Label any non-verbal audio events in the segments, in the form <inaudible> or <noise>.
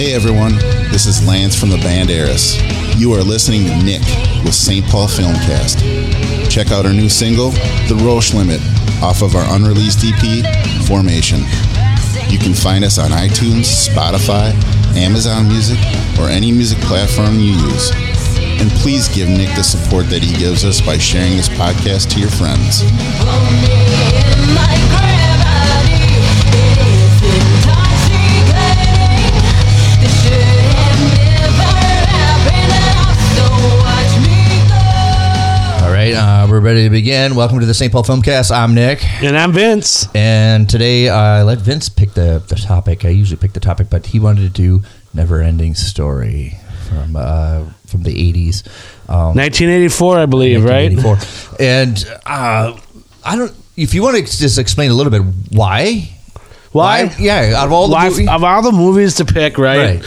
Hey everyone, this is Lance from the band Eris. You are listening to Nick with St. Paul Filmcast. Check out our new single, The Roche Limit, off of our unreleased EP, Formation. You can find us on iTunes, Spotify, Amazon Music, or any music platform you use. And please give Nick the support that he gives us by sharing this podcast to your friends. We're ready to begin. Welcome to the St. Paul Filmcast. I'm Nick, And I'm Vince. and today uh, I let Vince pick the, the topic. I usually pick the topic, but he wanted to do "Never Ending Story" from uh, from the '80s, um, 1984, I believe, right? And uh, I don't. If you want to just explain a little bit why, Why? Yeah, out of all the Why- movie- of all the movies to pick, right? Right.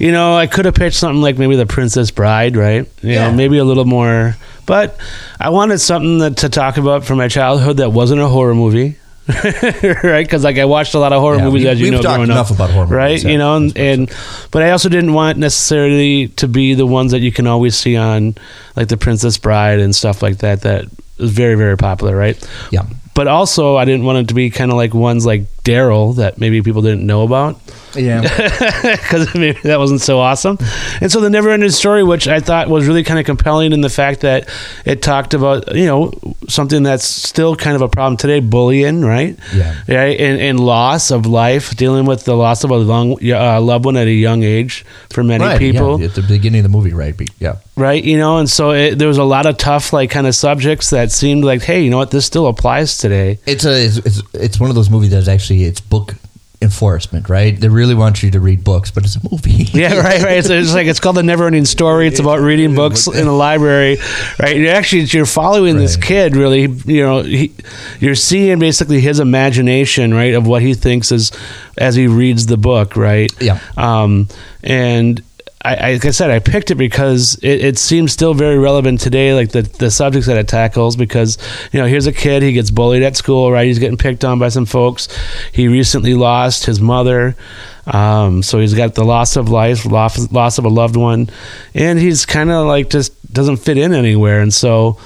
You know, I could have picked something like maybe The Princess Bride, right? You Yeah. know, maybe a little more. But I wanted something that, to talk about from my childhood that wasn't a horror movie. <laughs> right, because like I watched a lot of horror Yeah, movies, we- as you we've know, talked growing enough up, about horror movies, right? yeah. You know, and, and but I also didn't want necessarily to be the ones that you can always see on like The Princess Bride and stuff like that. That is very, very popular, right? yeah, but also I didn't want it to be kind of like ones like Daryl that maybe people didn't know about yeah. <laughs> because maybe that wasn't so awesome. And so the never ending story, which I thought was really kind of compelling in the fact that it talked about you know something that's still kind of a problem today, bullying, right? Yeah. right, and, and loss of life, dealing with the loss of a long, uh, loved one at a young age for many Right, people yeah, at the beginning of the movie, right? Yeah, right you know and so it, there was a lot of tough like kind of subjects that seemed like hey you know what this still applies today it's a it's, it's it's one of those movies that's actually it's book enforcement, right? They really want you to read books, but it's a movie. <laughs> yeah right right it's, it's like it's called the never ending story it's about reading books in a library right you're actually you're following this kid really you know he, you're seeing basically his imagination right of what he thinks is as he reads the book right Yeah. um and I, like I said, I picked it because it, it seems still very relevant today, like the, the subjects that it tackles. Because, you know, here's a kid, he gets bullied at school, right? He's getting picked on by some folks. He recently lost his mother. Um, so he's got the loss of life, loss, loss of a loved one. And he's kind of like just doesn't fit in anywhere. And so,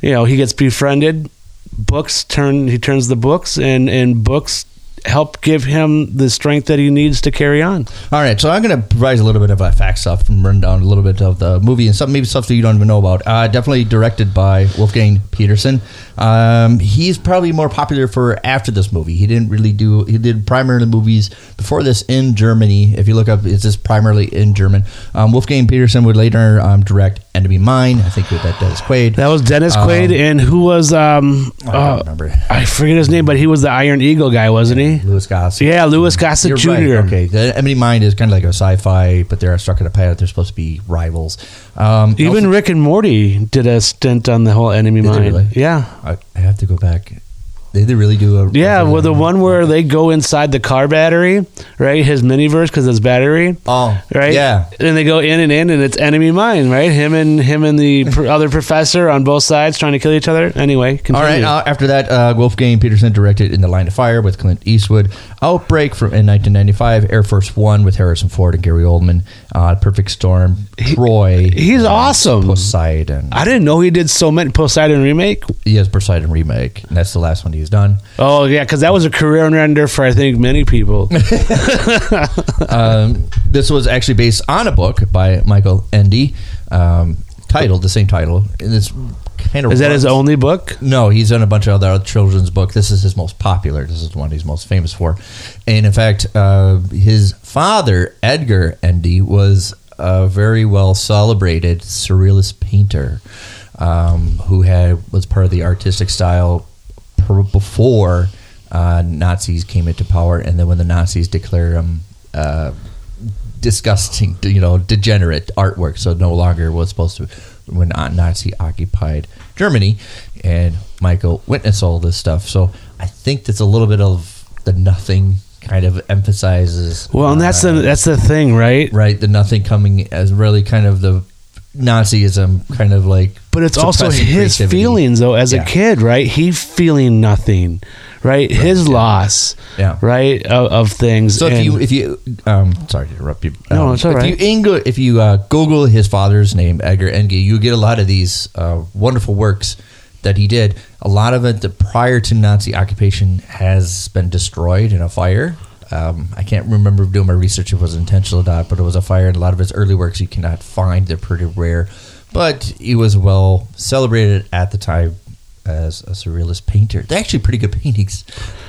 you know, he gets befriended. Books turn, he turns the books, and, and books help give him the strength that he needs to carry on. All right, so I'm going to provide a little bit of uh, fact stuff and run down a little bit of the movie and some maybe stuff that you don't even know about. Uh, definitely directed by Wolfgang Petersen. Um, he's probably more popular for after this movie. He didn't really do. He did primarily movies before this in Germany. If you look up, it's just primarily in German. Um, Wolfgang Petersen would later um, direct Enemy Mine. I think with that Dennis Quaid. That was Dennis Um, Quaid, and who was um? I don't uh, remember. I forget his name, but he was the Iron Eagle guy, wasn't he? Louis Gossett. Yeah, Louis Gossett You're Jr. right. Okay, the Enemy Mine is kind of like a sci-fi, but they're stuck in a pilot. They're supposed to be rivals. Um, Even Rick and Morty did a stint on the whole enemy Did they mine. really? Yeah, I, I have to go back. They, they really do a yeah. Well, the one where they go inside the car battery, right? His miniverse because it's battery, oh right? yeah And they go in and in, and it's enemy mine, right? Him and him and the <laughs> other professor on both sides trying to kill each other. Anyway, continue. all right uh, after that uh, Wolfgang Petersen directed In the Line of Fire with Clint Eastwood Outbreak from in 1995 Air Force One with Harrison Ford and Gary Oldman uh, Perfect Storm Troy he's uh, awesome. Poseidon I didn't know he did so many Poseidon remake. he has Poseidon remake and that's the last one he's done Oh yeah, because that was a career ender for I think many people. <laughs> <laughs> um, this was actually based on a book by Michael Ende um, titled the same title and it's kind of Is that his only book? No, he's done a bunch of other children's books. This is his most popular. This is the one he's most famous for. And in fact, uh, his father, Edgar Ende, was a very well celebrated surrealist painter um, who had was part of the artistic style per- before uh, Nazis came into power, and then when the Nazis declared him. Uh, disgusting, you know, degenerate artwork. So no longer was supposed to when Nazi occupied Germany, and Michael witnessed all this stuff. So I think that's a little bit of the nothing kind of emphasizes. Well, and that's uh, the that's the thing, right? right. The nothing coming as really kind of the Nazism, kind of like. But it's also his creativity. feelings though as Yeah. a kid, right? He feeling nothing, right? His loss, Yeah. right, of, of things. So if And- you if you um sorry to interrupt you. No, Um, it's all if right. you Ingo, if you uh, Google his father's name, Edgar Ende, you get a lot of these uh, wonderful works that he did. A lot of it that prior to Nazi occupation has been destroyed in a fire. Um, I can't remember doing my research if it was intentional or not, but it was a fire, and a lot of his early works you cannot find. They're pretty rare, but he was well celebrated at the time as a surrealist painter. They're actually pretty good paintings,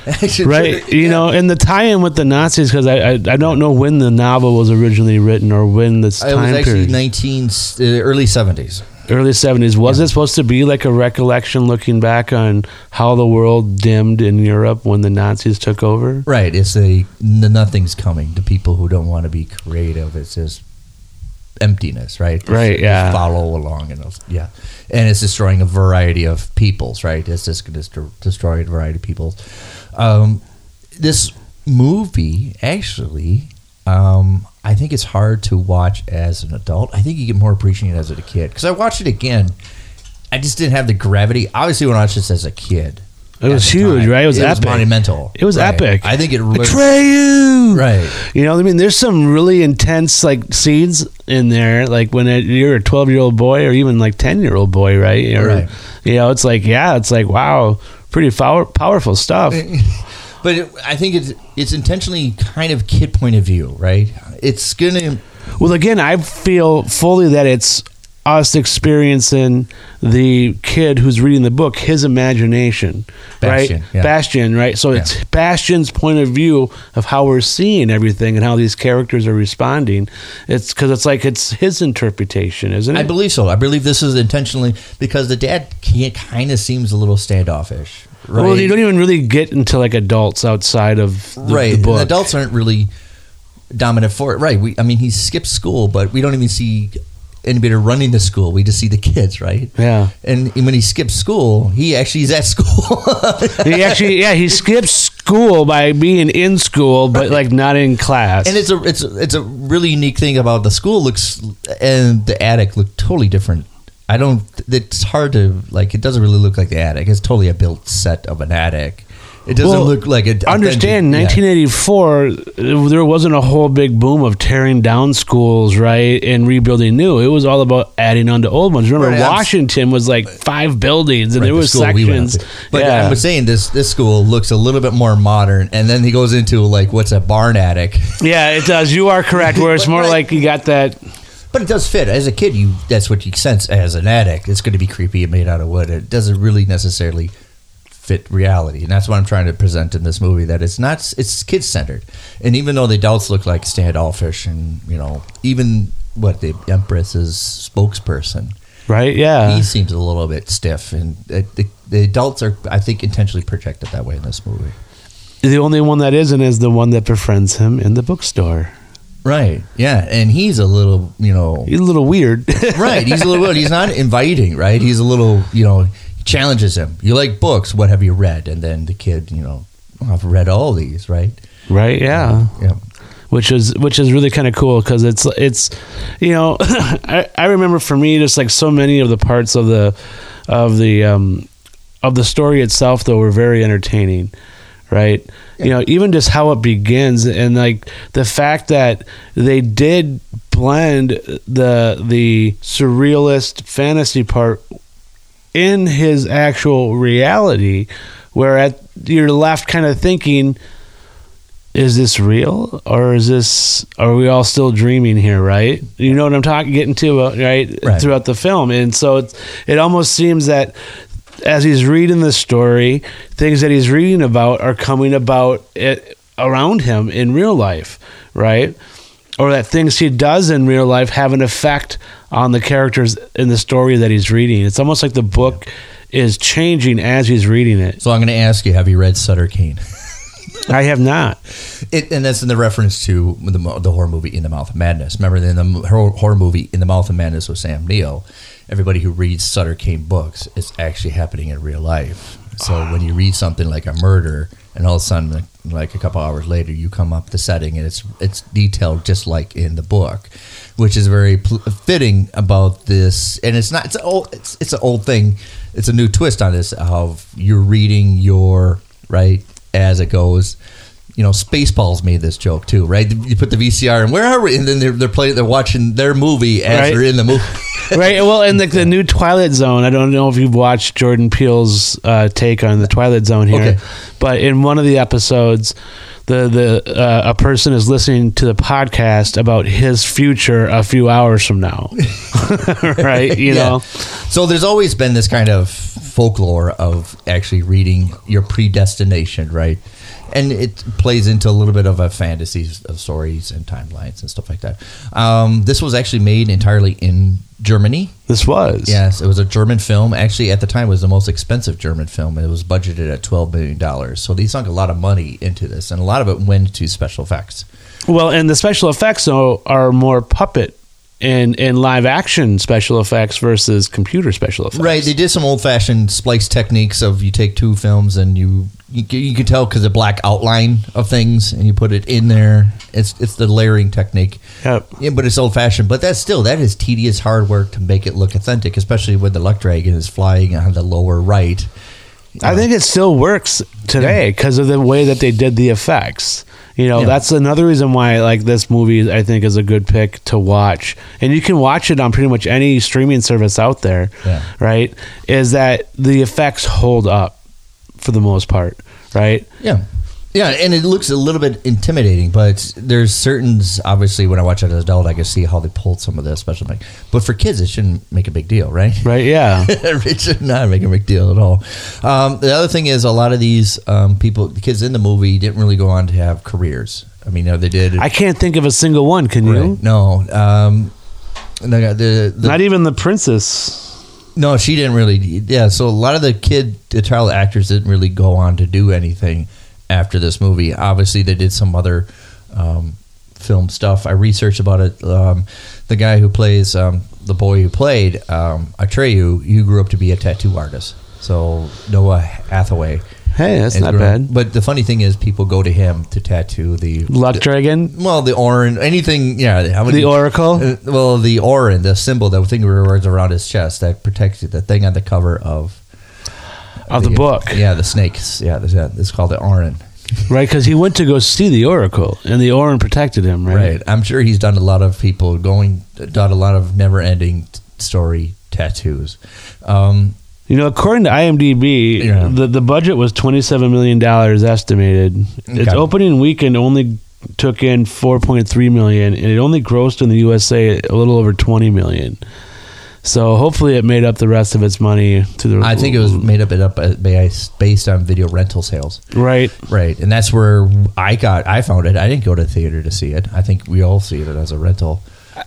<laughs> right pretty- you know and the tie-in with the nazis because I, I i don't know when the novel was originally written or when this It was time period 19 uh, early 70s. early 70s was it supposed to be like a recollection looking back on how the world dimmed in europe when the nazis took over Right. It's a nothing's coming to people who don't want to be creative. It's just emptiness, right? It's Right, yeah. follow along and yeah, and it's destroying a variety of peoples, right? It's just going to destroy a variety of peoples. Um, this movie actually. Um, I think it's hard to watch as an adult. I think you get more appreciated as a kid because I watched it again. I just didn't have the gravity. Obviously, when I watched this as a kid, It was huge, time, right? It was epic. monumental. It was Right. epic. I think it really, Atreyu! right. You know, what I mean, there's some really intense like scenes in there, like when it, you're a 12 year old boy or even like 10 year old boy, right? Or, Right. You know, it's like, yeah, it's like, wow, pretty power, powerful stuff. <laughs> But it, I think it's it's intentionally kind of kid point of view, right? It's gonna Well, again, I feel fully that it's us experiencing the kid who's reading the book, his imagination, Bastian, right? yeah. Bastian, right? So it's Bastian's point of view of how we're seeing everything and how these characters are responding. It's because it's like it's his interpretation, isn't it? I believe so. I believe this is intentionally because the dad kind of seems a little standoffish, right? Well, you don't even really get into like adults outside of the, right. the and adults aren't really dominant for it, right? We, I mean, he skips school, but we don't even see anybody running the school. We just see the kids, right? Yeah. And when he skips school, he actually is at school. he actually, yeah, he skips school by being in school, but like not in class. and it's a it's a, it's a really unique thing about the school looks and the attic look totally different. I don't. It's hard to like. It doesn't really look like the attic. It's totally a built set of an attic. It doesn't Well, look like it. understand 1984 uh, there wasn't a whole big boom of tearing down schools right and rebuilding new it was all about adding on to old ones remember Right, washington was like five buildings and Right, there the was we sections up. But yeah. I'm saying this this school looks a little bit more modern, and then he goes into like what's a barn attic. <laughs> yeah it does you are correct where it's more right. like you got that But it does fit. As a kid, you that's what you sense as an attic. It's going to be creepy and made out of wood. It doesn't really necessarily fit reality, and that's what I'm trying to present in this movie. That it's not. It's kid centered, and even though the adults look like standoffish, and you know, even what the Empress's spokesperson, right yeah he seems a little bit stiff, and it, the, the adults are, I think, intentionally projected that way in this movie. the only one that isn't is the one that befriends him in the bookstore Right. Yeah, and he's a little, you know, he's a little weird right. He's a little. weird. He's not inviting. Right. He's a little. You know, challenges him. You like books? What have you read? And then the kid, you know, "Oh, I've read all these. Right. right yeah Yeah. which is which is really kind of cool because it's it's you know <laughs> I, I remember for me just like so many of the parts of the of the um of the story itself though were very entertaining right you know even just how it begins and like the fact that they did blend the the surrealist fantasy part in his actual reality where at you're left kind of thinking is this real? Or is this are we all still dreaming here right? You know what i'm talking getting to uh, right, Right. throughout the film. And so it's, it almost seems that as he's reading the story things that he's reading about are coming about it, around him in real life right? Or that things he does in real life have an effect on the characters in the story that he's reading it's almost like the book is changing as he's reading it So I'm going to ask you: Have you read Sutter Kane? i have not It, and that's in the reference to the, the horror movie In the Mouth of Madness. Remember, in the horror, movie In the Mouth of Madness with Sam Neill, everybody who reads Sutter Kane books, it's actually happening in real life. So when you read something like a murder, and all of a sudden, like, like a couple hours later, you come up the setting, and it's it's detailed just like in the book, which is very pl- fitting about this. And it's not it's an old it's it's an old thing. It's a new twist on this of you're reading your right? As it goes. You know, Spaceballs made this joke too, right? You put the VCR and where are we? And then they're, they're playing, they're watching their movie as Right. they're in the movie. <laughs> right. Well, and the, the new Twilight Zone. I don't know if you've watched Jordan Peele's uh, take on the Twilight Zone here, Okay. but in one of the episodes, the the uh, a person is listening to the podcast about his future a few hours from now. <laughs> right. You Yeah. know. So there's always been this kind of folklore of actually reading your predestination, right? And it plays into a little bit of a fantasy of stories and timelines and stuff like that. Um, this was actually made entirely in Germany. This was. Yes, it was a German film. Actually, at the time, it was the most expensive German film. It was budgeted at twelve million dollars. So they sunk a lot of money into this, and a lot of it went to special effects. Well, and the special effects though are more puppet and and live action special effects versus computer special effects. Right, they did some old-fashioned splice techniques of you take two films and you you, you can tell because the black outline of things and you put it in there. It's it's the layering technique. Yep. Yeah, but it's old-fashioned. But that's still that is tedious hard work to make it look authentic, especially when the luck dragon is flying on the lower right. I think it still works today because of the way that they did the effects. You know, Yeah. that's another reason why like this movie I think is a good pick to watch. And you can watch it on pretty much any streaming service out there. Yeah. Right? Is that the effects hold up for the most part, right? Yeah. Yeah, and it looks a little bit intimidating, but there's certain obviously when I watch it as an adult, I can see how they pulled some of the special things. But for kids, it shouldn't make a big deal, right? Right? Yeah. <laughs> it should not make a big deal at all. Um, the other thing is, a lot of these um, people, the kids in the movie, didn't really go on to have careers. I mean, no, they did. I can't think of a single one, can you? No, um, the, the, the Not even the princess. no, she didn't really. Yeah, so a lot of the kid, the child actors didn't really go on to do anything after this movie. Obviously, they did some other um, film stuff. I researched about it. Um, the guy who plays um, the boy who played um, Atreyu, he grew up to be a tattoo artist. So Noah Hathaway. Hey, that's not grown- bad. But the funny thing is, people go to him to tattoo the Luck Dragon, well, the orange, anything. Yeah, how many? the Oracle. Uh, well, the Auryn, the symbol, the thing was around his chest that protects you, the thing on the cover of Of the book. Yeah, the snakes. Yeah, this- yeah, it's called the Auryn. <laughs> Right, because he went to go see the Oracle, and the Auryn protected him. Right. Right. I'm sure he's done a lot of people going, done a lot of never-ending story tattoos. Um, You know, according to IMDb, Yeah. the the budget was twenty seven million dollars estimated. Its opening weekend only took in four point three million, and it only grossed in the USA a little over twenty million. So hopefully, it made up the rest of its money to the. I think it was made up it up uh, based based on video rental sales. right. Right, and that's where I got. I found it. I didn't go to theater to see it. I think we all see it as a rental.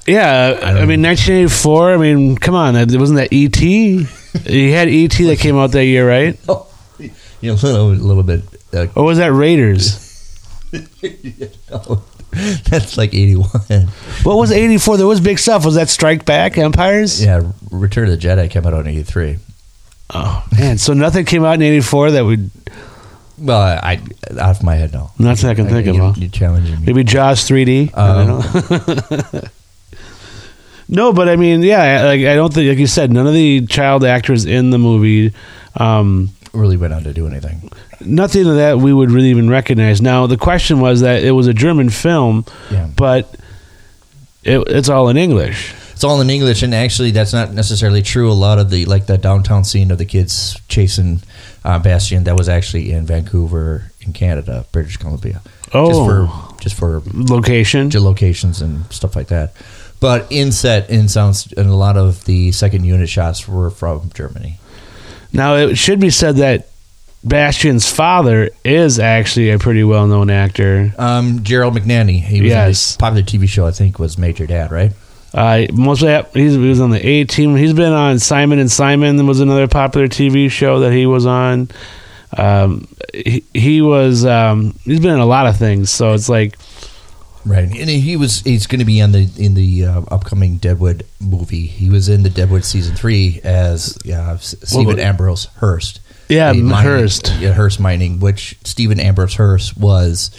Yeah, I, mean, nineteen eighty four. I mean, come on, that wasn't that ET? you had ET that came out that year, right? Oh, <laughs> you know, a little, a little bit. Uh, Or was that Raiders? <laughs> <laughs> that's like eighty-one. What was eighty four? There was big stuff. Was that Strike Back Empires? Yeah, Return of the Jedi came out in '83. Oh man, so nothing came out in '84 that would Well, I, I out of my head, no. Nothing I can think of, You, huh? you challenging me. maybe Jaws 3D. I don't <laughs> no, but I mean, yeah, like I don't think, like you said, none of the child actors in the movie, um, really went on to do anything. nothing of that we would really even recognize. Now the question was that it was a German film, Yeah. but it, it's all in English. It's all in English, and actually, that's not necessarily true. A lot of the like the downtown scene of the kids chasing uh, Bastian that was actually in Vancouver, in Canada, British Columbia. just Oh. for just for Location. just locations and stuff like that. But in set, in sounds, and a lot of the second unit shots were from Germany. Now it should be said that Bastian's father is actually a pretty well-known actor. Um, Gerald McRaney, he was Yes. a popular TV show. I think was Major Dad, right? Uh, mostly he was on the A team. He's been on Simon and Simon was another popular TV show that he was on. Um, he, he was um, he's been in a lot of things. So it's like Right, and he was he's going to be on the in the uh, upcoming Deadwood movie. He was in the Deadwood season three as uh, Stephen but- Ambrose Hearst. Yeah, mining- Hearst. yeah, Hearst Mining, which Stephen Ambrose Hearst was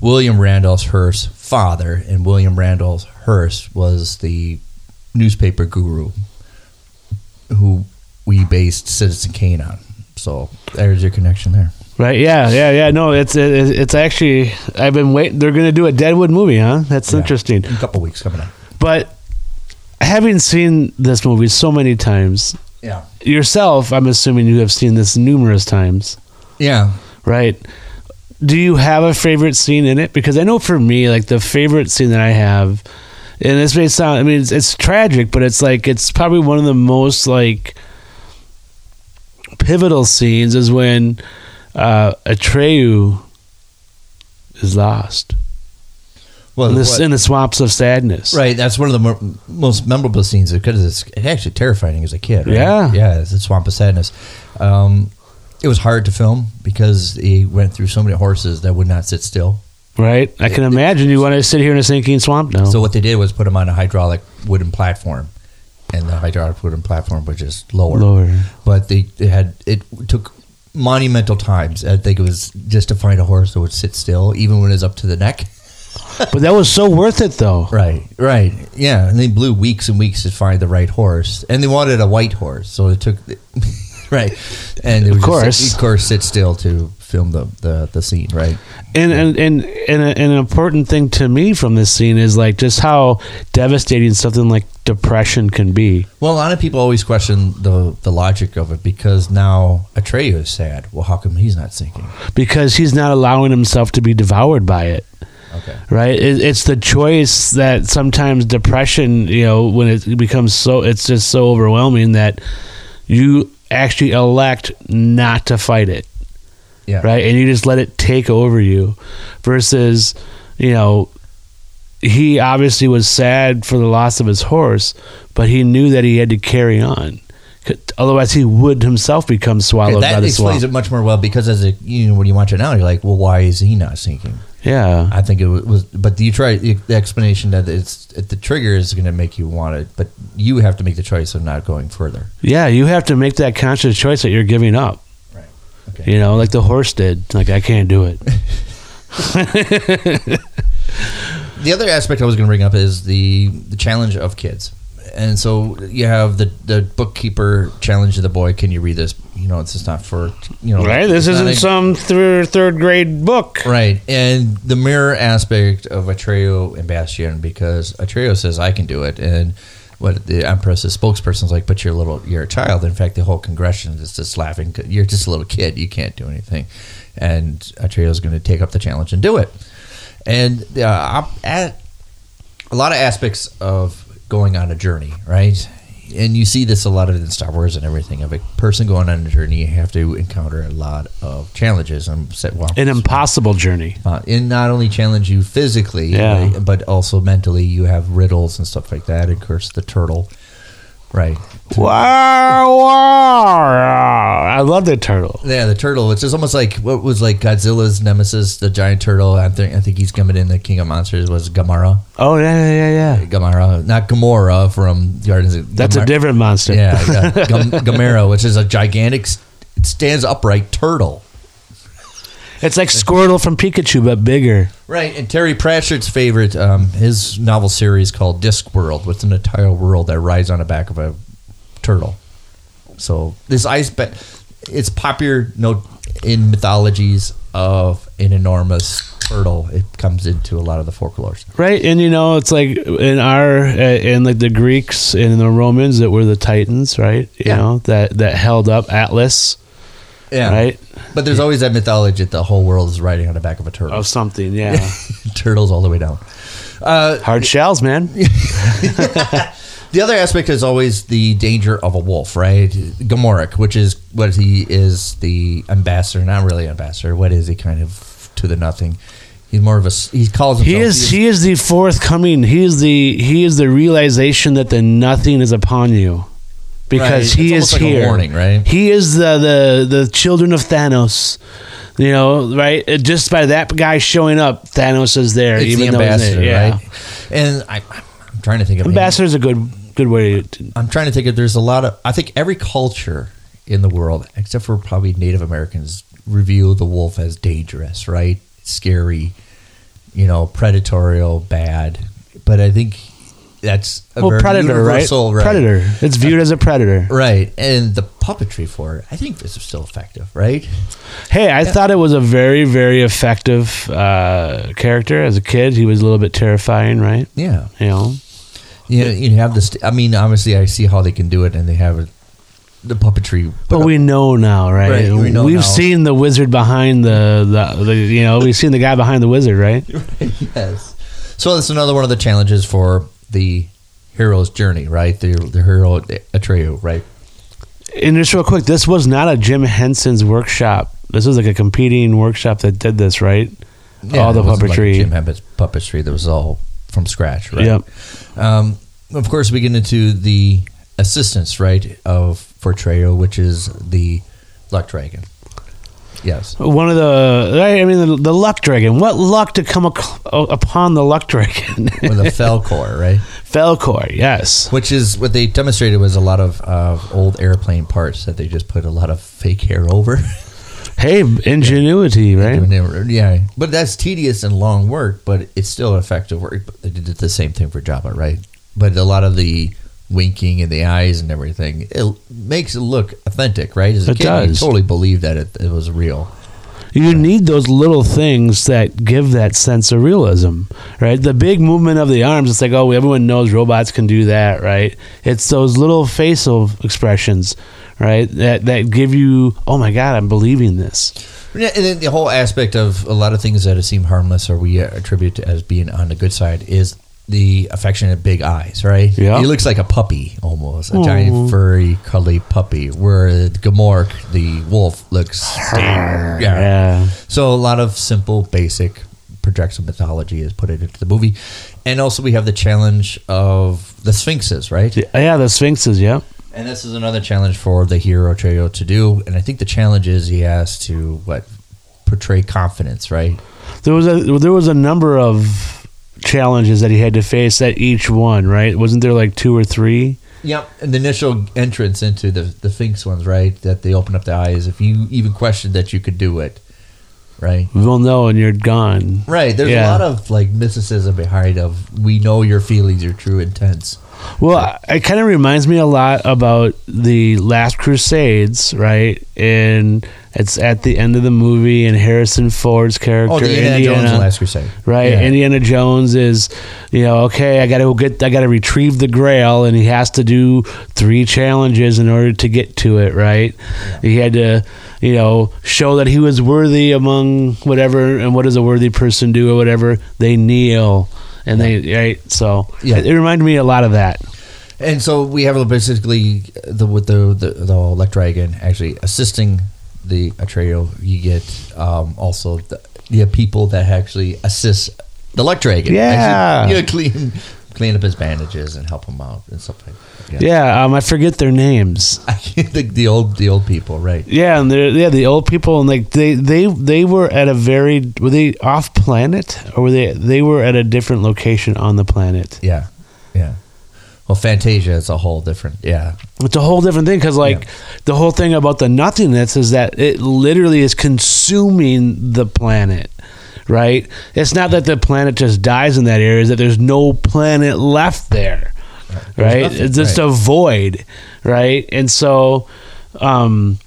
William Randolph Hearst's father, and William Randolph Hearst was the newspaper guru who we based Citizen Kane on. So there's your connection there. Right? Yeah, yeah, yeah. No, it's it, it's actually I've been waiting. They're gonna do a Deadwood movie, huh? That's Yeah. interesting. In a couple weeks coming up. But having seen this movie so many times, Yeah. yourself, I'm assuming you have seen this numerous times, Yeah. right? Do you have a favorite scene in it? Because I know for me, like the favorite scene that I have, and this may sound, I mean, it's, it's tragic, but it's like it's probably one of the most like pivotal scenes is when uh, Atreyu is lost Well, in the, what- in the swamps of sadness. Right, that's one of the more, most memorable scenes because it's actually terrifying as a kid. Right? Yeah. yeah, it's the swamp of sadness. Um, it was hard to film because he went through so many horses that would not sit still. Right? I can imagine you want to sit here in a sinking swamp now. So what they did was put him on a hydraulic wooden platform, and the hydraulic wooden platform was just lower. Lower. But they, they had it took monumental times. I think it was just to find a horse that would sit still, even when it was up to the neck. But that was so worth it, though. Right, right, yeah. And they blew weeks and weeks to find the right horse, and they wanted a white horse, so it took, <laughs> right, and it Of was course. just, of course, sit still to film the the, the scene, right? And and and, and, a, and an important thing to me from this scene is like just how devastating something like depression can be. Well, a lot of people always question the the logic of it because now Atreyu is sad. Well, how come he's not sinking? because he's not allowing himself to be devoured by it. Okay, Right? It, it's the choice that sometimes depression, you know, when it becomes so, it's just so overwhelming that you actually elect not to fight it. yeah, right? And you just let it take over you versus, you know, he obviously was sad for the loss of his horse, but he knew that he had to carry on. Otherwise, he would himself become swallowed by that the explains swamp. it much more well because as a you know when you watch it now, you're like, well, why is he not sinking? Yeah, I think it was, but you try the explanation that it's the trigger is going to make you want it, but you have to make the choice of not going further. yeah. You have to make that conscious choice that you're giving up. Right. Okay. You know, like the horse did. Like I can't do it. <laughs> The other aspect I was going to bring up is the the challenge of kids, and so you have the the bookkeeper challenge of the boy. Can you read this? You know, it's just not for you know. Right? This isn't a- some third third grade book. Right, and the mirror aspect of Atreyu and Bastian because Atreyu says I can do it, and what the Empress's spokesperson is like, but you're a little, you're a child. In fact, the whole congression is just laughing. You're just a little kid. You can't do anything, and Atreyu is going to take up the challenge and do it. And uh, at a lot of aspects of going on a journey, right? And you see this a lot of it in Star Wars and everything. Of a person going on a journey, you have to encounter a lot of challenges and set well, An impossible journey. uh, and not only challenge you physically, Yeah. right, but also mentally. You have riddles and stuff like that. And of course, the turtle, right? Wow, wow. I love the turtle. Yeah, the turtle. It's just almost like what was like Godzilla's nemesis, the giant turtle. I think I think he's coming in the King of Monsters was Gamera. Oh yeah, yeah, yeah. Gamera, not Gamora from Guardians. of That's a different monster. Yeah, yeah. <laughs> Gam- Gamera, which is a gigantic, stands upright turtle. It's like Squirtle from Pikachu, but bigger. Right, and Terry Pratchett's favorite, um, his novel series called Discworld, with an entire world that rides on the back of a turtle. So this ice, ba- it's popular no in mythologies of an enormous turtle. It comes into a lot of the folklores. Right, and you know, it's like in our uh, in like the Greeks and the Romans that were the Titans, right? You Yeah. know that that held up Atlas, Yeah, right? But there's always that mythology that the whole world is riding on the back of a turtle. Of something, yeah. <laughs> Turtles all the way down. Uh, Hard shells, man. <laughs> The other aspect is always the danger of a wolf, right? Gmork, which is what he is the ambassador, not really ambassador. What is he kind of to the nothing? He's more of a. He calls himself. He is he is the forthcoming. He is the he is the realization that the nothing is upon you, because Right. he It's is like here. warning, right? He is the the the children of Thanos. You know, right? It- Just by that guy showing up, Thanos is there. It's the even though he's ambassador, there. Yeah. right? And I, I'm trying to think of Ambassador is a good good way to. I'm trying to think of. There's a lot of. I think every culture in the world, except for probably Native Americans, review the wolf as dangerous, right? Scary, you know, predatorial, bad. But I think that's a well, very predator, right? right? Predator. It's viewed as a predator. Right, and the puppetry for it, I think is still effective, right? Hey, I thought it was a very, very effective uh, character as a kid. He was a little bit terrifying, right? Yeah, You know, you you have this. I mean, obviously, I see how they can do it, and they have it, the puppetry. but we know now, right? Right, we know We've now. seen the wizard behind the, the, the, you know, we've seen the guy behind the wizard, right? <laughs> yes. So that's another one of the challenges for the hero's journey, right? The the hero Atreyu, right? And just real quick, this was not a Jim Henson's workshop. This was like a competing workshop that did this, right? all the wasn't like puppetry. Jim Henson's puppetry that was all from scratch, right? Yep. Um, of course, we get into the assistance, right, of for Treyo, which is the luck dragon. Yes. One of the, I mean, the, the luck dragon. What luck to come ac- upon the luck dragon? <laughs> With a Falkor, right? Falkor, yes. Which is what they demonstrated was a lot of uh, old airplane parts that they just put a lot of fake hair over. <laughs> Hey, ingenuity, right? And yeah, but that's tedious and long work, but it's still effective work. But they did the same thing for Java, right? But a lot of the winking and the eyes and everything, it makes it look authentic, right? As a It kid, you totally believe that it, it was real. You need those little things that give that sense of realism, right? The big movement of the arms, it's like, oh, everyone knows robots can do that, right? It's those little facial expressions, right? That that give you, oh my god, I'm believing this. Yeah, and then the whole aspect of a lot of things that seem harmless or we attribute to as being on the good side is the affectionate big eyes, right? Yeah. He looks like a puppy almost, a Aw. giant furry, cuddly puppy. Where Gmork, the wolf, looks yeah. Yeah. So a lot of simple, basic projectile mythology is put into the movie, and also we have the challenge of the sphinxes, right? Yeah, the sphinxes, yeah. And this is another challenge for the hero Treyo to do. And I think the challenge is he has to what portray confidence, right? There was a there was a number of challenges that he had to face at each one, right? Wasn't there like two or three? Yep. And the initial entrance into the the Sphinx ones, right? That they open up the eyes. If you even questioned that you could do it, right? We'll know and you're gone. Right. There's Yeah. a lot of like mysticism behind of we know your feelings, your true intents. Well, it kind of reminds me a lot about the Last Crusades, right? And it's at the end of the movie, and Harrison Ford's character, Oh, the Indiana, Jones Last Crusade. right? Yeah. Indiana Jones is, you know, okay, I got to get, I got to retrieve the Grail, and he has to do three challenges in order to get to it, right? He had to, you know, show that he was worthy among whatever, and what does a worthy person do or whatever? They kneel, and they, right? So Yeah. it, it reminded me a lot of that. And so we have basically uh, the with the the, the luck dragon actually assisting the Atreyu. You get um, also the, have people that actually assist the luck dragon. Yeah. actually, you know, clean clean up his bandages and help him out and stuff like. that. Yeah, um, I forget their names. <laughs> the, the old the old people, right? Yeah, and they're yeah the old people and like they they they were at a very were they off planet or were they they were at a different location on the planet. Yeah, yeah. Well, Fantasia is a whole different. Yeah, It's a whole different thing because like Yeah. the whole thing about the nothingness is that it literally is consuming the planet. Right? It's not that the planet just dies in that area; is that there's no planet left there. Right? nothing, It's just right. a void, right? And so um,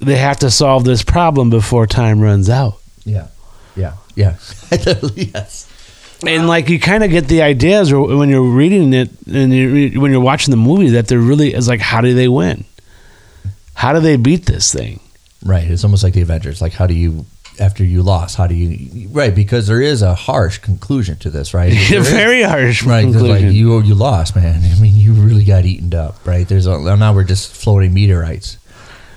they have to solve this problem before time runs out. yeah, yeah, yeah. <laughs> yes. And like you kind of get the ideas when you're reading it and you when you're watching the movie that there really is like how do they win? How do they beat this thing? Right. It's almost like the Avengers. Like, how do you, after you lost, how do you, right? Because there is a harsh conclusion to this, right? <laughs> There is- Very harsh right. conclusion. Like, you, you lost, man. I mean, you really got eaten up, right? There's a, now we're just floating meteorites.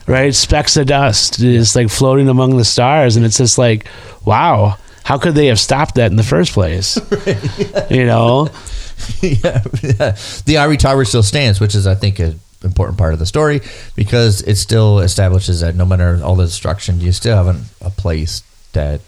right? Specks of dust is like floating among the stars, and it's just like, wow, how could they have stopped that in the first place? <laughs> You know, <laughs> yeah, yeah. The Ivory Tower still stands, which is, I think, an important part of the story because it still establishes that no matter all the destruction, you still have an, a place that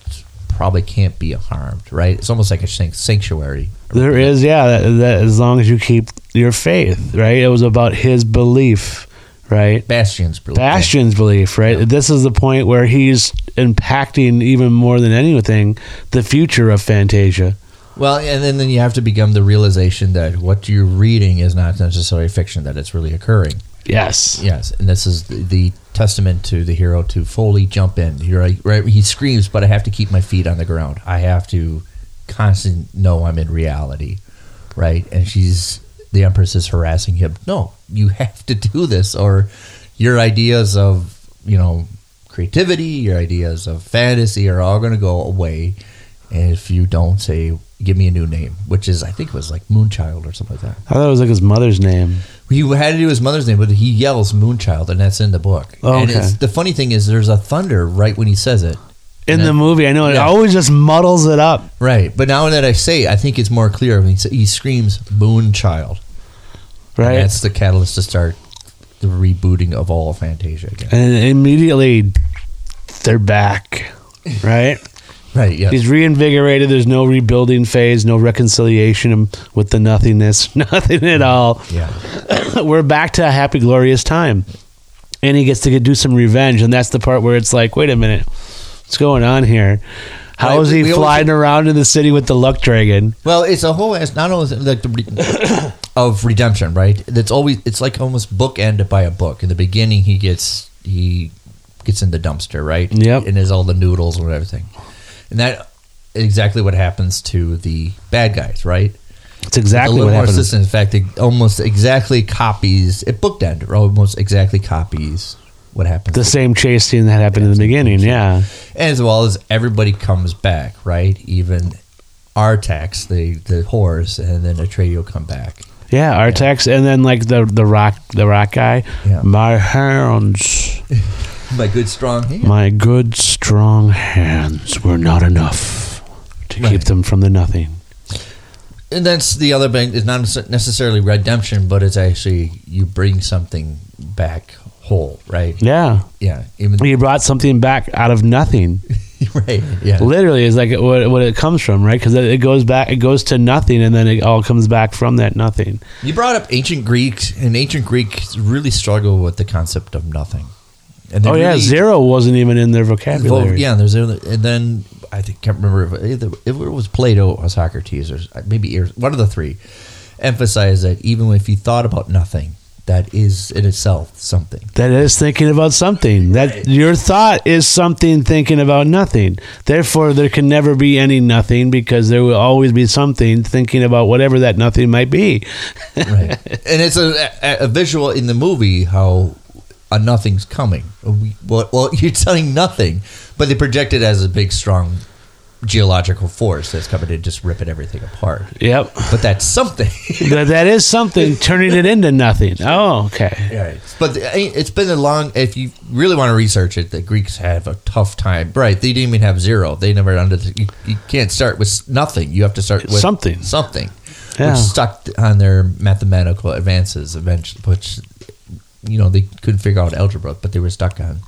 probably can't be harmed, right? It's almost like a sanctuary. there is, yeah, that, that as long as you keep your faith, right? It was about his belief, right? Bastian's belief. Bastian's belief, right? This is the point where he's impacting even more than anything the future of Fantasia. Well, and then, then you have to become the realization that what you're reading is not necessarily fiction; that it's really occurring. Yes. Yes, and this is the, the testament to the hero to fully jump in. You're right, right. He screams, but I have to keep my feet on the ground. I have to constantly know I'm in reality, right? And she's the empress is harassing him. No, you have to do this, or your ideas of you know creativity, your ideas of fantasy are all going to go away. If you don't say, give me a new name, which is I think it was like Moonchild or something like that. I thought it was like his mother's name. He had to do his mother's name, but he yells Moonchild, and that's in the book. Oh, And okay. it's, the funny thing is, there's a thunder right when he says it. In the movie, I know it Yeah. always just muddles it up. Right, but now that I say, it, I think it's more clear. When he, sa- he screams Moonchild, And Right. that's the catalyst to start the rebooting of all of Fantasia again. and immediately they're back. Right? <laughs> Right. Yeah. He's reinvigorated. There's no rebuilding phase, no reconciliation with the nothingness, <laughs> nothing at mm-hmm. all. yeah. <clears throat> We're back to a happy, glorious time. And he gets to get, do some revenge. And that's the part where it's like, wait a minute, what's going on here? How is he we always- flying around in the city with the luck dragon? Well, it's a whole. It's not only like the re- <coughs> of redemption, right? It's always. It's like almost bookended by a book. In the beginning, he gets he gets in the dumpster, right? Yep. And there's all the noodles and everything, and that exactly what happens to the bad guys, right? It's exactly what happens. assistance. In fact, it almost exactly copies. It bookend almost exactly copies what happens. The same chase scene that happened in the beginning. Yeah. as well as everybody comes back, right? Even Artax, the the horse, and then Atreyu come back. Yeah, Artax, and then like the the rock the rock guy. Yeah. My hands, <laughs> My good strong hand. my good strong hands were not enough to Right. keep them from the nothing. and that's the other thing. It's not necessarily redemption, but it's actually you bring something back whole, right? Yeah, Yeah, even he brought something back out of nothing. <laughs> right. Yeah, Literally, is like what, what it comes from, right? Because it goes back, it goes to nothing, and then it all comes back from that nothing. you brought up ancient Greeks, and ancient Greeks really struggle with the concept of nothing. And Oh yeah, zero wasn't even in their vocabulary. Well, yeah, there's and then I think can't remember if, if it was Plato or Socrates or maybe one of the three emphasized that even if you thought about nothing, that is in itself something. That is thinking about something. That your thought is something thinking about nothing. Therefore, there can never be any nothing because there will always be something thinking about whatever that nothing might be. <laughs> Right, and it's a, a, a visual in the movie how a nothing's coming. Well, well, <laughs> you're telling nothing, but they project it as a big, strong geological force that's coming to just ripping everything apart. Yep. But that's something. <laughs> that, is something turning it into nothing. Oh, okay. Right. But the- it's been a long. If you really want to research it, the Greeks have a tough time. Right? They didn't even have zero. They never under. You, you can't start with nothing. You have to start with Something. Something. Yeah. Which stuck on their mathematical advances eventually. Which you know they couldn't figure out algebra, but they were stuck on.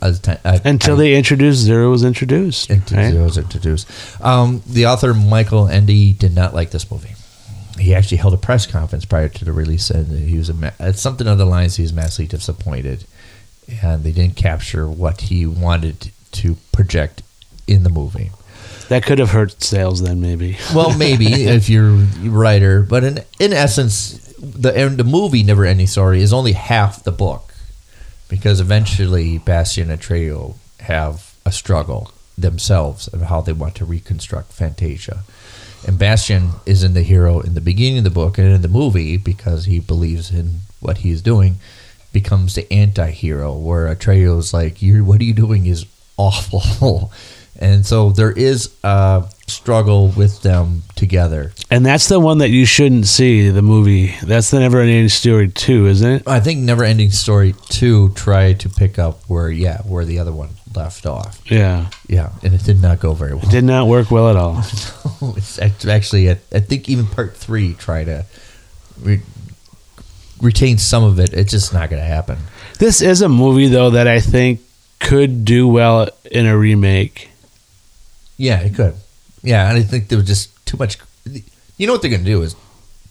Time, uh, Until they introduced zero was introduced. into right? zeros introduced. Um, the author Michael Ende did not like this movie. He actually held a press conference prior to the release, and he was a uh, something on the lines. He was massively disappointed, and they didn't capture what he wanted to project in the movie. That could have hurt sales then, maybe. Well, <laughs> maybe if you're a writer, but in in essence, the the movie Never Ending Story is only half the book, because eventually Bastian and Atreyu have a struggle themselves of how they want to reconstruct Fantasia, and Bastian isn't the hero in the beginning of the book and in the movie because he believes in what he's doing, becomes the anti-hero where Atreyu's like, "You're what are you doing is awful." <laughs> And so there is a struggle with them together. And that's the one that you shouldn't see, the movie. That's the Never Ending Story 2, isn't it? I think Never Ending Story 2 tried to pick up where, yeah, where the other one left off. Yeah. Yeah, and it did not go very well. Did not work well at all. <laughs> no, it's actually, I, think even part 3 tried to re- retain some of it. It's just not going to happen. This is a movie, though, that I think could do well in a remake. Yeah, it could. Yeah, and I think there was just too much. You know what they're going to do is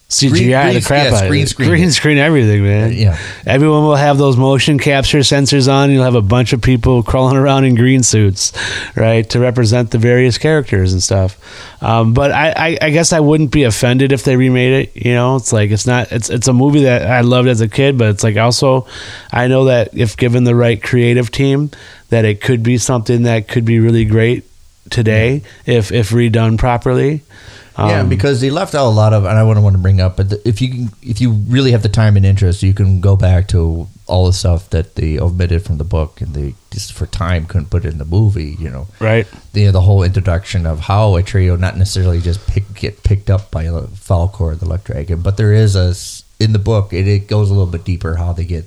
CGI Green- the crap yeah, out of green it. screen green screen everything, man. Yeah. Everyone will have those motion capture sensors on. You'll have a bunch of people crawling around in green suits, right, to represent the various characters and stuff. Um, but I, I, I guess I wouldn't be offended if they remade it. You know, it's like it's not. It's it's a movie that I loved as a kid, but it's like also, I know that if given the right creative team, that it could be something that could be really great today if if redone properly. yeah, Um, because they left out a lot of, and I wouldn't want to bring up, but the, if you can, if you really have the time and interest, you can go back to all the stuff that they omitted from the book, and they just for time couldn't put it in the movie. You know, right. the the whole introduction of how Atreyu not necessarily just pick, get picked up by Falkor, the Luck Dragon, but there is a in the book it, it goes a little bit deeper how they get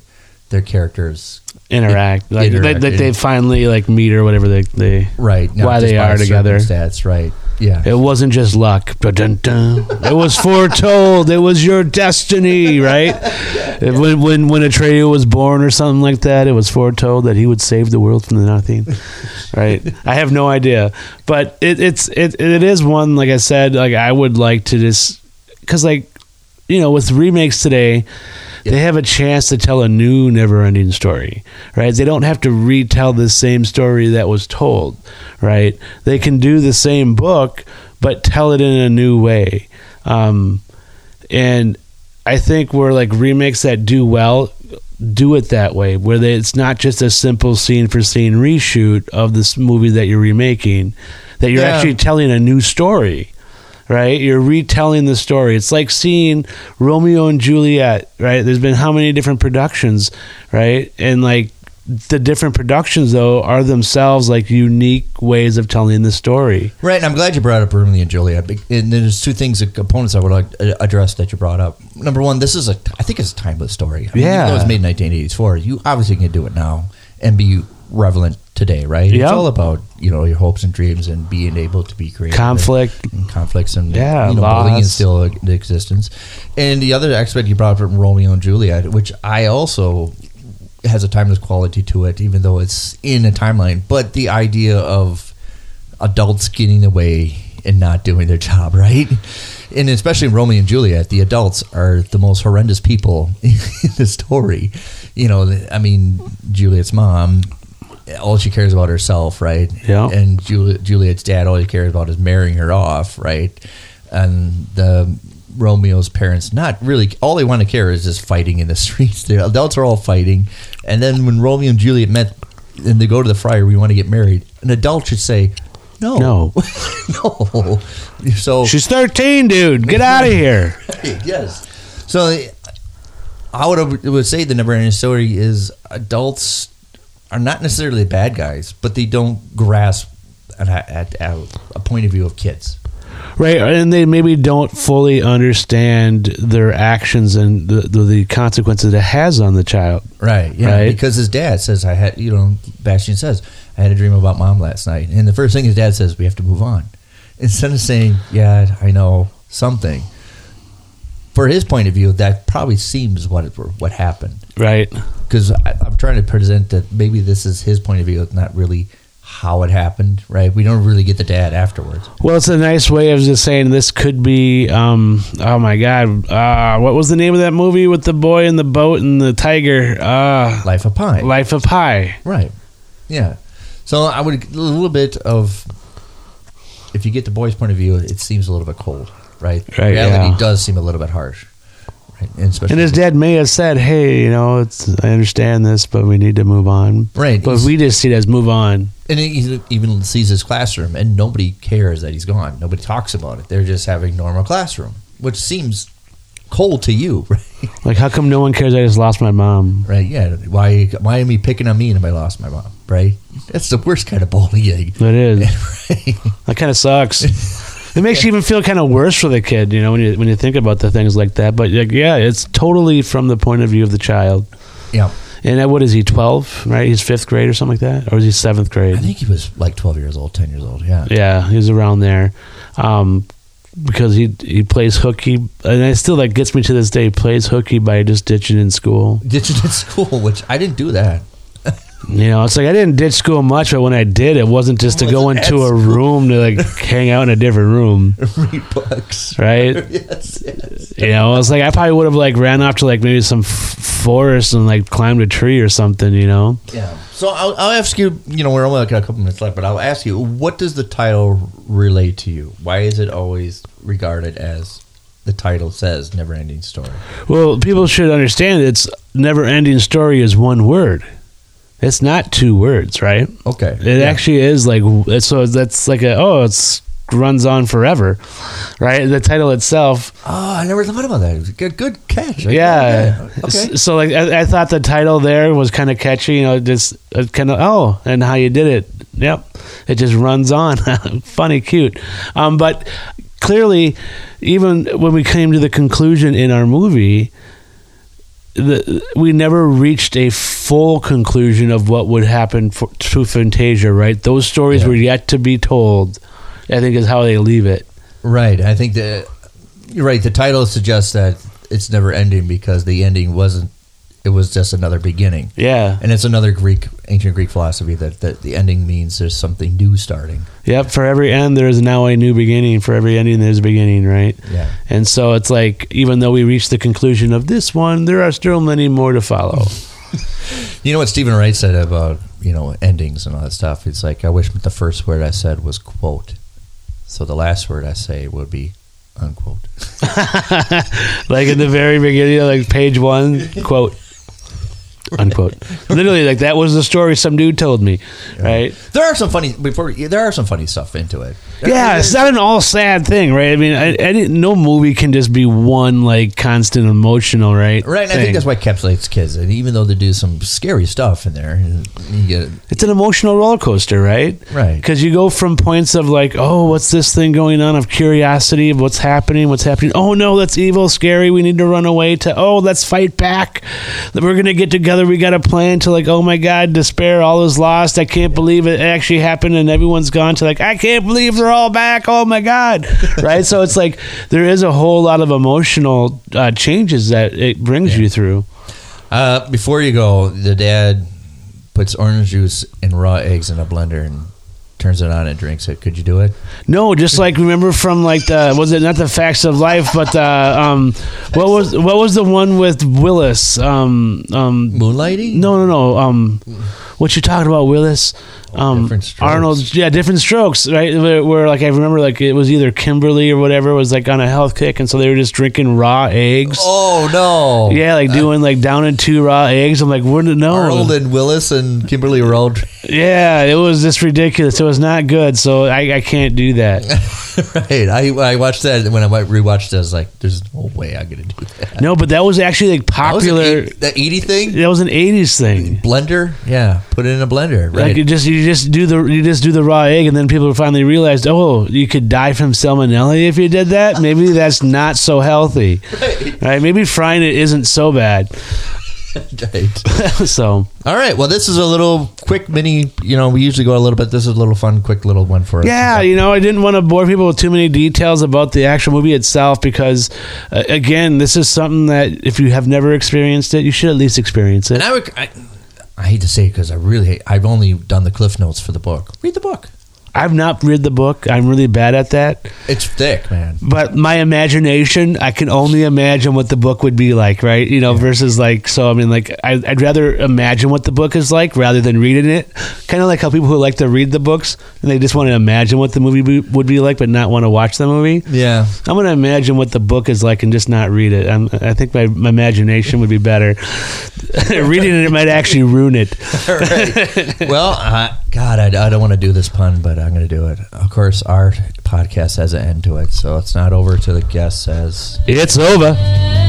their characters interact. Like Interact, that, that they finally like meet or whatever they they right Why they are together. circumstance, right yeah. It wasn't just luck. It was foretold. It was your destiny right? <laughs> It- when when when Atreyu was born or something like that it was foretold that he would save the world from the nothing <laughs> right? I have no idea. But it, it's it, it is one like I said like I would like to just because like you know with remakes today they have a chance to tell a new never-ending story right? They don't have to retell the same story that was told right? They can do the same book but tell it in a new way. Um, and i think where like remakes that do well do it that way where they, it's not just a simple scene for scene reshoot of this movie that you're remaking that you're Yeah. actually telling a new story right? You're retelling the story. It's like seeing Romeo and Juliet, right? There's been how many different productions, right? And like the different productions though are themselves like unique ways of telling the story. Right, and I'm glad you brought up Romeo and Juliet. And there's two things, uh, components I would like address that you brought up. Number one, this is a, I think it's a timeless story. I mean, Yeah. it was made in 1984. You obviously can do it now and be relevant today, right? It's all about you know your hopes and dreams and being able to be creative. Conflict. and conflicts and Yeah, you know bullying is still in existence. And the other aspect you brought up from Romeo and Juliet, which I also has a timeless quality to it, even though it's in a timeline. But the idea of adults getting away and not doing their job, <laughs> right? And especially in Romeo and Juliet, the adults are the most horrendous people <laughs> in the story. You know, I mean, Juliet's mom, all she cares about herself, right? Yeah. And Juli- Juliet's dad, all he cares about is marrying her off, right? And the Romeo's parents, not really, all they want to care is just fighting in the <laughs> streets. The adults are all fighting. And then when Romeo and Juliet met and they go to the friar, we want to get married, an adult should say, no. No. <laughs> no. So, She's 13, dude. Get out of <laughs> here. yes. So, I would, would say the never ending story is adults are not necessarily bad guys, but they don't grasp at, at, at a point of view of kids. Right, and they maybe don't fully understand their actions and the, the, the consequences it has on the child. Right. Yeah. Right. Because his dad says, I had, you know, Bastian says, I had a dream about mom last night. And the first thing his dad says, we have to move on. Instead of saying, yeah, I know something. For his point of view, that probably seems what it, what happened. Right. Because I'm trying to present that maybe this is his point of view, not really how it happened, right? We don't really get the dad afterwards. Well, it's a nice way of just saying this could be. Um, oh my God! Uh, what was the name of that movie with the boy and the boat and the tiger? Uh, Life of Pi. Life of Pi. Right. Yeah. So I would a little bit of if you get the boy's point of view, it seems a little bit cold, right? Right, Reality yeah. does seem a little bit harsh? And And his dad may have said, "Hey, you know, it's I understand this, but we need to move on." Right. But He's- we just see it as move on. and he even sees his classroom, and nobody cares that he's gone. Nobody talks about it. They're just having normal classroom, which seems cold to you, <laughs> right? Like, how come no one cares? I just lost my mom. Right? Yeah. Why? Why am he picking on me and I lost my mom? Right? That's the worst kind of bullying. It is. <laughs> right? That kind of sucks. <laughs> it makes you even feel kind of worse for the kid, you know, when you when you think about the things like that. But like, yeah, it's totally from the point of view of the child. Yeah. And uh, what is he? Twelve, right? He's fifth grade or something like that, or is he seventh grade? I think he was like 12 years old, 10 years old. Yeah. Yeah, he was around there. Um, because he he plays hooky, and it still that gets me to this day. He plays hooky by just ditching in school. Ditching in <laughs> school, which I didn't do that. You know, it's like I didn't ditch school much, but when I did, it wasn't just to go Wasn't into a school. room to like <laughs> hang out in a different room, Read books. right? <laughs> yes, yes. You know, it's like I probably would have like ran off to like maybe some f- forest and like climbed a tree or something. You know, Yeah. So I'll, I'll ask you. You know, we're only got a couple minutes left, but I'll ask you: What does the title relate to you? Why is it always regarded as the title says "Never Ending Story"? well, people should understand it's never ending story is one word. It's not two words, right? Okay. It actually is like so. That's like a oh, it's runs on forever, right? The title itself Oh, I never thought about that. It was a good, good catch. Yeah. Okay. So like I, I thought the title there was kind of catchy, you know, just kind of oh, and how you did it. Yep. It just runs on. <laughs> Funny, cute. Um, but clearly, even when we came to the conclusion in our movie, the, we never reached a full conclusion of what would happen for, to Fantasia. Right? Those stories Yeah. were yet to be told. I think is how they leave it. Right. I think that you're right. The title suggests that it's never ending because the ending wasn't. It was just another beginning, Yeah. and it's another Greek, ancient Greek philosophy that, that the ending means there's something new starting. Yep. For every end, there is now a new beginning. For every ending, there's a beginning. Right. Yeah. And so it's like, even though we reached the conclusion of this one, there are still many more to follow. <laughs> You know what Steven Wright said about you know endings and all that stuff. It's like I wish the first word I said was quote, so the last word I say would be unquote. <laughs> like in the very beginning, like page one, quote, unquote. Literally, like that was the story some dude told me, right? There are some funny before. There are some funny stuff into it. Yeah, it's not an all sad thing, right? I mean, I, I didn't, no movie can just be one like constant emotional, right? Right, I think that's why it encapsulates kids. And even though they do some scary stuff in there, you get It's an emotional roller coaster, right? Right. Because you go from points of like, oh, what's this thing going on? Of curiosity of what's happening, what's happening. Oh no, that's evil, scary. We need to run away. To oh, let's fight back. We're gonna get together. We got a plan. To like, oh my god, despair. All is lost. I can't believe it actually happened, and everyone's gone. To like, I can't believe they're all back. Oh my god, <laughs> right? so it's like there is a whole lot of emotional uh, changes that it brings you through. Uh, before you go, the dad puts orange juice and raw eggs in a blender and turns it on and drinks it. Could you do it? No, just like remember from like the was it not the facts of life, but uh, um, what was what was the one with Willis? Um, um, Moonlighting? no, no, no. Um, what you talking about, Willis? Um, Different Arnold, yeah, different strokes, right? Where, where like I remember, like it was either Kimberly or whatever was like on a health kick, and so they were just drinking raw eggs. Oh no! Yeah, like doing like down in two raw eggs. I'm like, did no? Arnold and Willis and Kimberly were all Yeah, it was just ridiculous. It was not good, so I, I can't do that. <laughs> right. I I watched that when I rewatched it. I was like, "There's no way I'm gonna do that." No, but that was actually like That was popular. that Edie thing. That was an '80s thing. Blender, yeah, put it in a blender, right? Like you just you just do the you just do the raw egg, and then people finally realized, oh, you could die from salmonella if you did that. Maybe that's not so healthy, <laughs> right? Maybe frying it isn't so bad. <laughs> right. <laughs> so All right. Well, this is a little quick mini. You know, we usually go a little bit. This is a little fun, quick little one for us. yeah, you know, I didn't want to bore people with too many details about the actual movie itself because, uh, again, this is something that if you have never experienced it, you should at least experience it. And I would. I, I hate to say it because I really hate. I've only done the cliff notes for the book. Read the book. I've not read the book. I'm really bad at that. It's thick, man. but my imagination i can only imagine what the book would be like right you know versus like so i mean like I, i'd rather imagine what the book is like rather than reading it kind of like how people who like to read the books and they just want to imagine what the movie be, would be like but not want to watch the movie Yeah. i'm going to imagine what the book is like and just not read it I'm, i think my, my imagination would be better <laughs> reading it might actually ruin it All <laughs> right. well, <laughs> uh, God, I, I don't want to do this pun, but I'm going to do it. Of course, our podcast has an end to it, so it's not over till the guest says. it's over